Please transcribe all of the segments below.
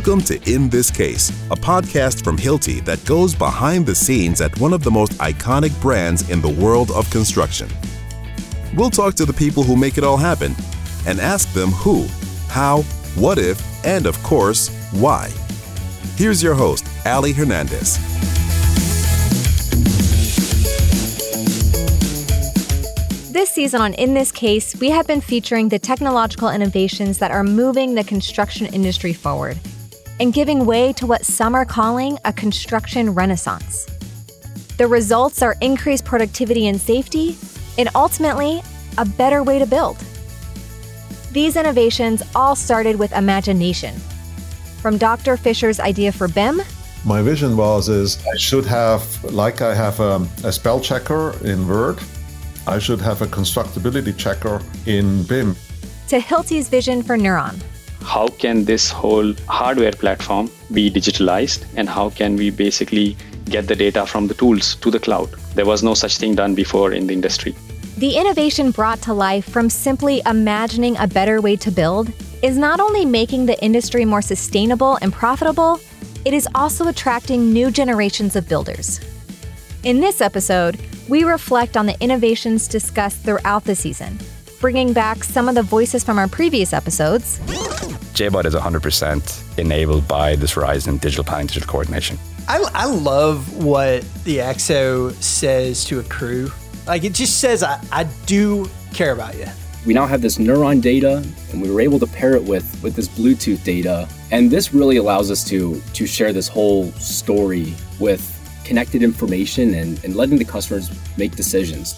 Welcome to In This Case, a podcast from Hilti that goes behind the scenes at one of the most iconic brands in the world of construction. We'll talk to the people who make it all happen and ask them who, how, what if, and of course, why. Here's your host, Ali Hernandez. This season on In This Case, we have been featuring the technological innovations that are moving the construction industry forward and giving way to what some are calling a construction renaissance. The results are increased productivity and safety, and ultimately, a better way to build. These innovations all started with imagination. From Dr. Fischer's idea for BIM, my vision was is I should have, like I have a, a spell checker in Word, I should have a constructability checker in BIM. To Hilti's vision for Nuron. How can this whole hardware platform be digitalized and how can we basically get the data from the tools to the cloud? There was no such thing done before in the industry. The innovation brought to life from simply imagining a better way to build is not only making the industry more sustainable and profitable, it is also attracting new generations of builders. In this episode, we reflect on the innovations discussed throughout the season, bringing back some of the voices from our previous episodes. Jaibot is 100% enabled by this rise in digital planning, digital coordination. I, I love what the EXO says to a crew. Like it just says, I, I do care about you. We now have this Nuron data, and we were able to pair it with, with this Bluetooth data. And this really allows us to, to share this whole story with connected information and, and letting the customers make decisions.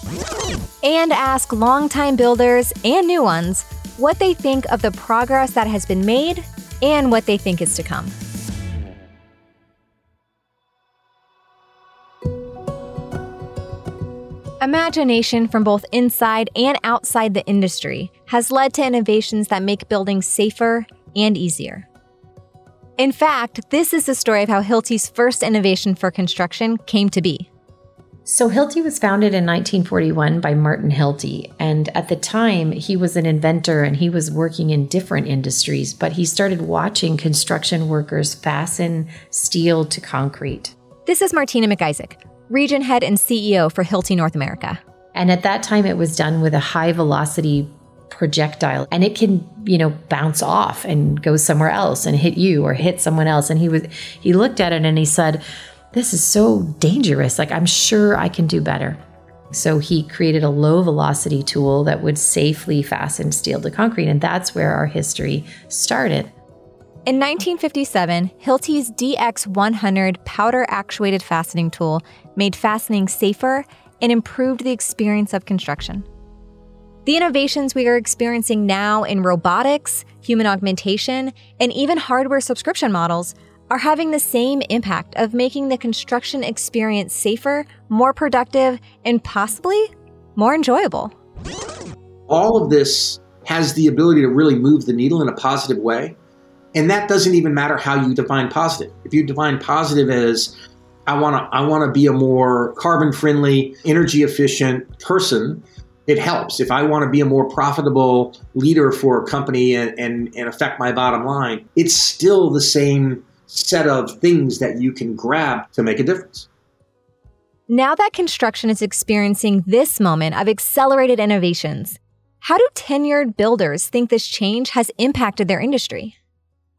And ask longtime builders and new ones what they think of the progress that has been made and what they think is to come. Imagination from both inside and outside the industry has led to innovations that make building safer and easier. In fact, this is the story of how Hilti's first innovation for construction came to be. So, Hilti was founded in 1941 by Martin Hilti. And at the time, he was an inventor and he was working in different industries, but he started watching construction workers fasten steel to concrete. This is Martina McIsaac, region head and CEO for Hilti North America. And at that time, it was done with a high velocity projectile and it can you know bounce off and go somewhere else and hit you or hit someone else and he was he looked at it and he said this is so dangerous. Like i'm sure i can do better. So he created a low velocity tool that would safely fasten steel to concrete and that's where our history started. In 1957, Hilti's DX100 powder actuated fastening tool made fastening safer and improved the experience of construction. The innovations we are experiencing now in robotics, human augmentation, and even hardware subscription models are having the same impact of making the construction experience safer, more productive, and possibly more enjoyable. All of this has the ability to really move the needle in a positive way. And that doesn't even matter how you define positive. If you define positive as I want to I want to be a more carbon friendly, energy efficient person, it helps. If I want to be a more profitable leader for a company and, and, and affect my bottom line, it's still the same set of things that you can grab to make a difference. Now that construction is experiencing this moment of accelerated innovations, how do tenured builders think this change has impacted their industry?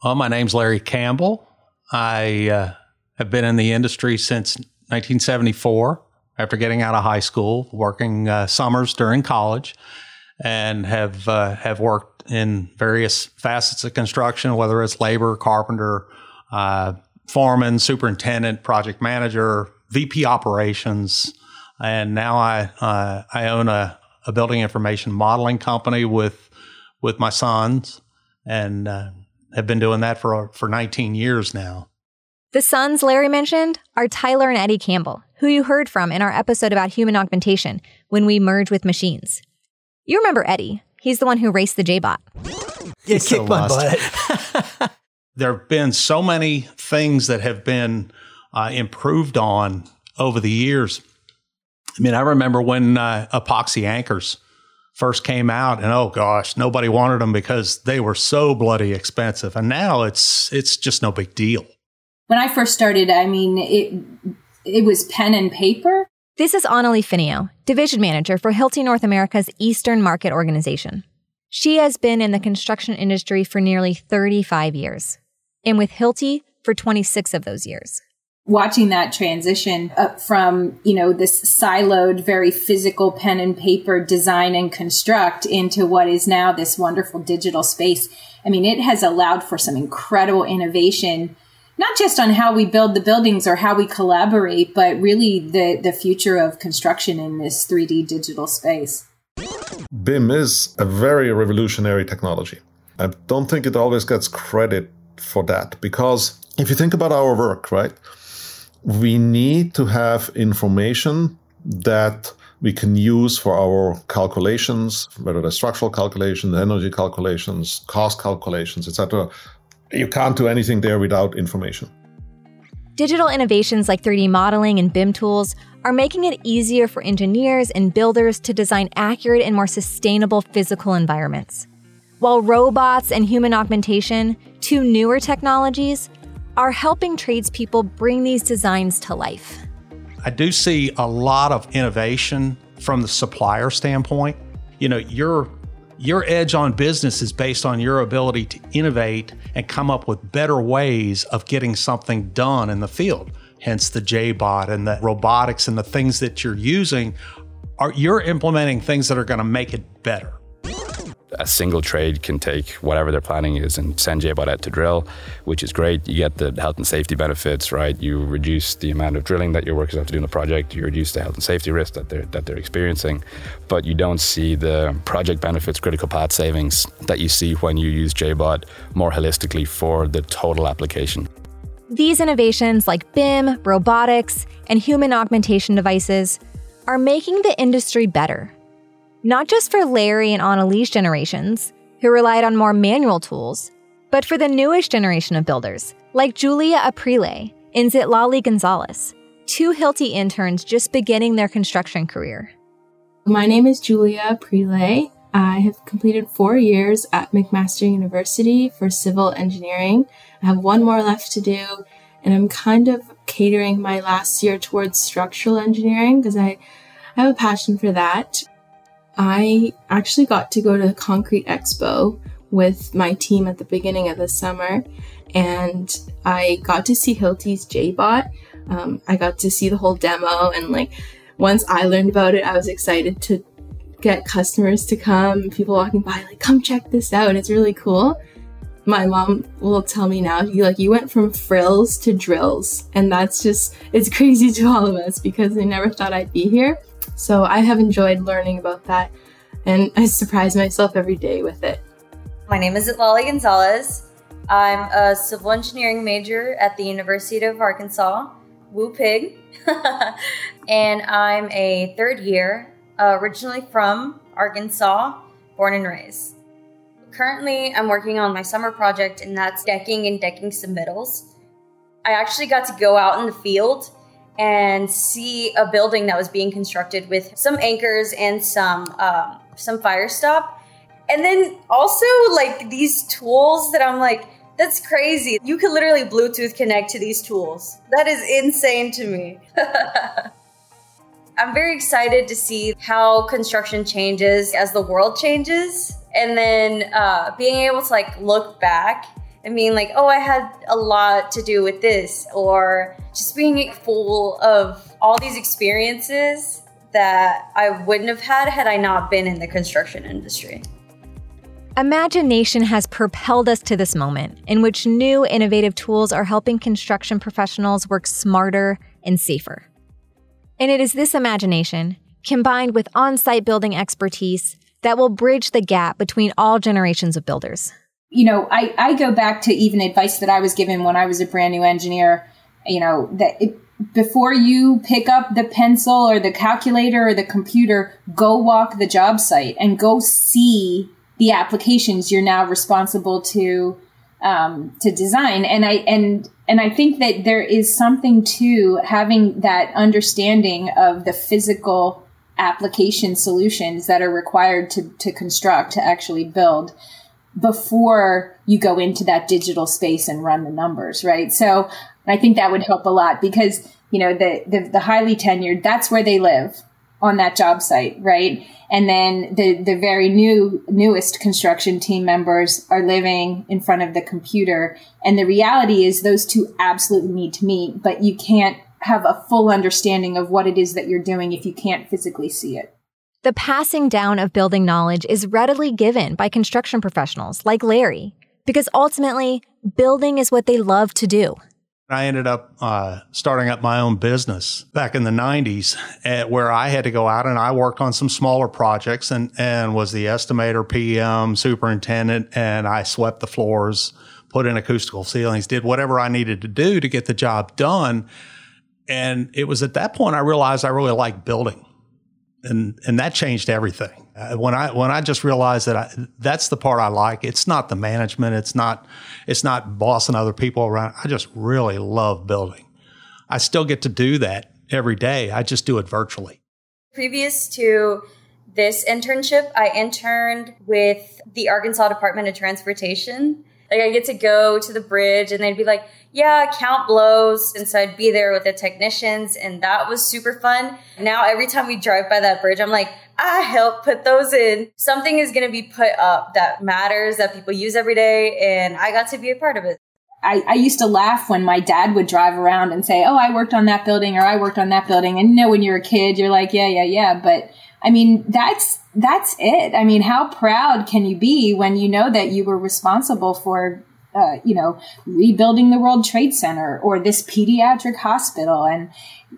Well, my name's Larry Campbell. I uh, have been in the industry since 1974 after getting out of high school, working uh, summers during college, and have uh, have worked in various facets of construction, whether it's labor, carpenter, uh, foreman, superintendent, project manager, VP operations, and now I uh, I own a, a building information modeling company with with my sons, and uh, have been doing that for for 19 years now. The sons Larry mentioned are Tyler and Eddie Campbell, who you heard from in our episode about human augmentation when we merge with machines. You remember Eddie. He's the one who raced the Jaibot. Yeah, kick my butt. there have been so many things that have been uh, improved on over the years. I mean, I remember when uh, epoxy anchors first came out and oh gosh, nobody wanted them because they were so bloody expensive. And now it's it's just no big deal. When I first started, I mean, it it was pen and paper. This is Annalie Finio, division manager for Hilti North America's Eastern Market Organization. She has been in the construction industry for nearly 35 years, and with Hilti for 26 of those years. Watching that transition up from you know this siloed very physical pen and paper design and construct into what is now this wonderful digital space i mean it has allowed for some incredible innovation not just on how we build the buildings or how we collaborate but really the the future of construction in this 3d digital space. Bim is a very revolutionary technology. I don't think it always gets credit for that because if you think about our work right we need to have information that we can use for our calculations, whether they're structural calculations, energy calculations, cost calculations, etc. You can't do anything there without information. Digital innovations like 3D modeling and BIM tools are making it easier for engineers and builders to design accurate and more sustainable physical environments. While robots and human augmentation, two newer technologies, are helping tradespeople bring these designs to life. I do see a lot of innovation from the supplier standpoint. You know, your your edge on business is based on your ability to innovate and come up with better ways of getting something done in the field. Hence the Jaibot and the robotics and the things that you're using are you're implementing things that are going to make it better a single trade can take whatever their planning is and send Jaibot out to drill, which is great. You get the health and safety benefits, right? You reduce the amount of drilling that your workers have to do in the project. You reduce the health and safety risk that they're that they're experiencing, but you don't see the project benefits, critical path savings that you see when you use Jaibot more holistically for the total application. These innovations like BIM, robotics, and human augmentation devices are making the industry better not just for Larry and Annalie's generations, who relied on more manual tools, but for the newest generation of builders, like Julia Aprile and Zitlali Gonzalez, two Hilti interns just beginning their construction career. My name is Julia Aprile. I have completed four years at McMaster University for civil engineering. I have one more left to do, and I'm kind of catering my last year towards structural engineering because I, I have a passion for that. I actually got to go to the Concrete Expo with my team at the beginning of the summer, and I got to see Hilti's Jaibot. Um, I got to see the whole demo, and like once I learned about it, I was excited to get customers to come, people walking by, like, come check this out. It's really cool. My mom will tell me now, you like you went from frills to drills, and that's just it's crazy to all of us because they never thought I'd be here. So I have enjoyed learning about that, and I surprise myself every day with it. My name is Lolly Gonzalez. I'm a civil engineering major at the University of Arkansas, Woo Pig, and I'm a third year, uh, originally from Arkansas, born and raised. Currently, I'm working on my summer project, and that's decking and decking submittals. I actually got to go out in the field and see a building that was being constructed with some anchors and some um, some fire stop. And then also like these tools that i'm like that's crazy. You could literally bluetooth connect to these tools. That is insane to me. I'm very excited to see how construction changes as the world changes. And then uh, being able to like look back and being like, oh, I had a lot to do with this, or just being full of all these experiences that I wouldn't have had had I not been in the construction industry. Imagination has propelled us to this moment in which new innovative tools are helping construction professionals work smarter and safer. And it is this imagination, combined with on site building expertise, that will bridge the gap between all generations of builders you know, I, I go back to even advice that I was given when I was a brand new engineer, you know, that it, before you pick up the pencil or the calculator or the computer, go walk the job site and go see the applications you're now responsible to um, to design. And I and and I think that there is something to having that understanding of the physical application solutions that are required to, to construct, to actually build before you go into that digital space and run the numbers, right? So I think that would help a lot because, you know, the, the, the highly tenured, that's where they live on that job site, right? And then the, the very new, newest construction team members are living in front of the computer. And the reality is those two absolutely need to meet, but you can't have a full understanding of what it is that you're doing if you can't physically see it. The passing down of building knowledge is readily given by construction professionals like Larry, because ultimately, building is what they love to do. I ended up uh, starting up my own business back in the 90s, uh, where I had to go out and I worked on some smaller projects and, and was the estimator, PM, superintendent, and I swept the floors, put in acoustical ceilings, did whatever I needed to do to get the job done. And it was at that point I realized I really liked building and and that changed everything. Uh, when I when I just realized that I, that's the part I like. It's not the management. It's not it's not bossing other people around. I just really love building. I still get to do that every day. I just do it virtually. Previous to this internship, I interned with the Arkansas Department of Transportation. Like I get to go to the bridge and they'd be like, yeah, count blows. And so I'd be there with the technicians and that was super fun. Now every time we drive by that bridge, I'm like, I help put those in. Something is going to be put up that matters that people use every day. And I got to be a part of it. I, I, used to laugh when my dad would drive around and say, Oh, I worked on that building or I worked on that building. And you know, when you're a kid, you're like, yeah, yeah, yeah. But I mean, that's, that's it. I mean, how proud can you be when you know that you were responsible for uh, you know, rebuilding the World Trade Center or this pediatric hospital, and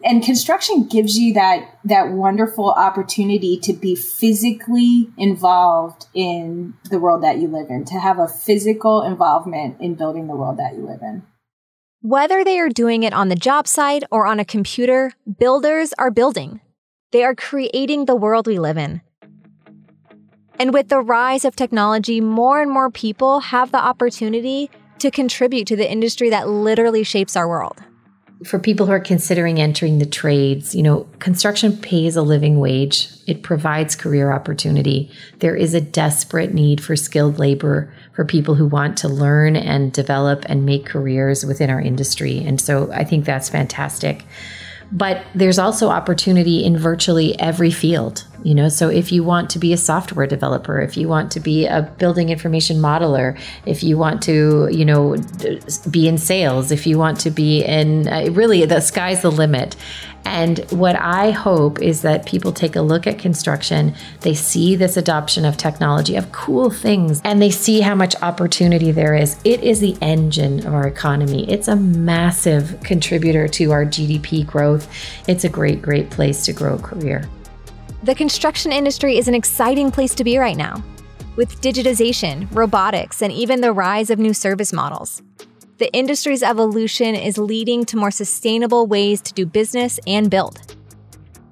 and construction gives you that that wonderful opportunity to be physically involved in the world that you live in, to have a physical involvement in building the world that you live in. Whether they are doing it on the job site or on a computer, builders are building. They are creating the world we live in. And with the rise of technology, more and more people have the opportunity to contribute to the industry that literally shapes our world. For people who are considering entering the trades, you know, construction pays a living wage. It provides career opportunity. There is a desperate need for skilled labor for people who want to learn and develop and make careers within our industry. And so I think that's fantastic. But there's also opportunity in virtually every field you know so if you want to be a software developer if you want to be a building information modeler if you want to you know be in sales if you want to be in uh, really the sky's the limit and what I hope is that people take a look at construction, they see this adoption of technology, of cool things, and they see how much opportunity there is. It is the engine of our economy. It's a massive contributor to our GDP growth. It's a great, great place to grow a career. The construction industry is an exciting place to be right now, with digitization, robotics, and even the rise of new service models. The industry's evolution is leading to more sustainable ways to do business and build.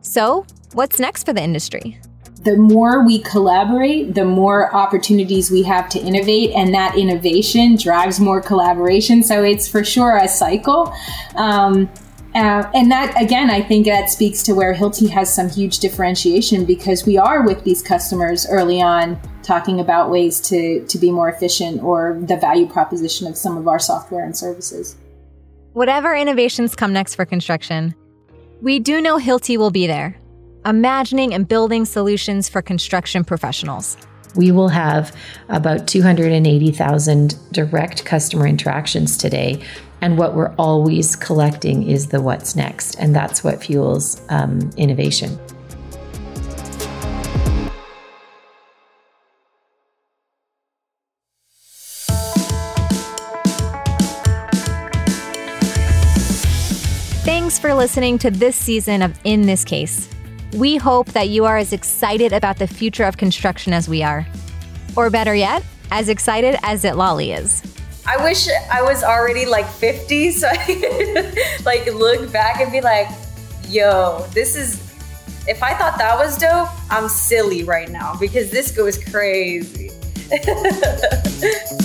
So, what's next for the industry? the more we collaborate, the more opportunities we have to innovate, and that innovation drives more collaboration. So it's for sure a cycle. Um, uh, and that again, I think that speaks to where Hilti has some huge differentiation because we are with these customers early on talking about ways to to be more efficient or the value proposition of some of our software and services. Whatever innovations come next for construction, we do know Hilti will be there, imagining and building solutions for construction professionals. We will have about 280,000 direct customer interactions today and what we're always collecting is the what's next. And that's what fuels um, innovation. Thanks for listening to this season of In This Case. We hope that you are as excited about the future of construction as we are. Or better yet, as excited as Zitlali is. I wish I was already like 50 so I could like look back and be like, yo, this is if I thought that was dope, I'm silly right now because this goes crazy.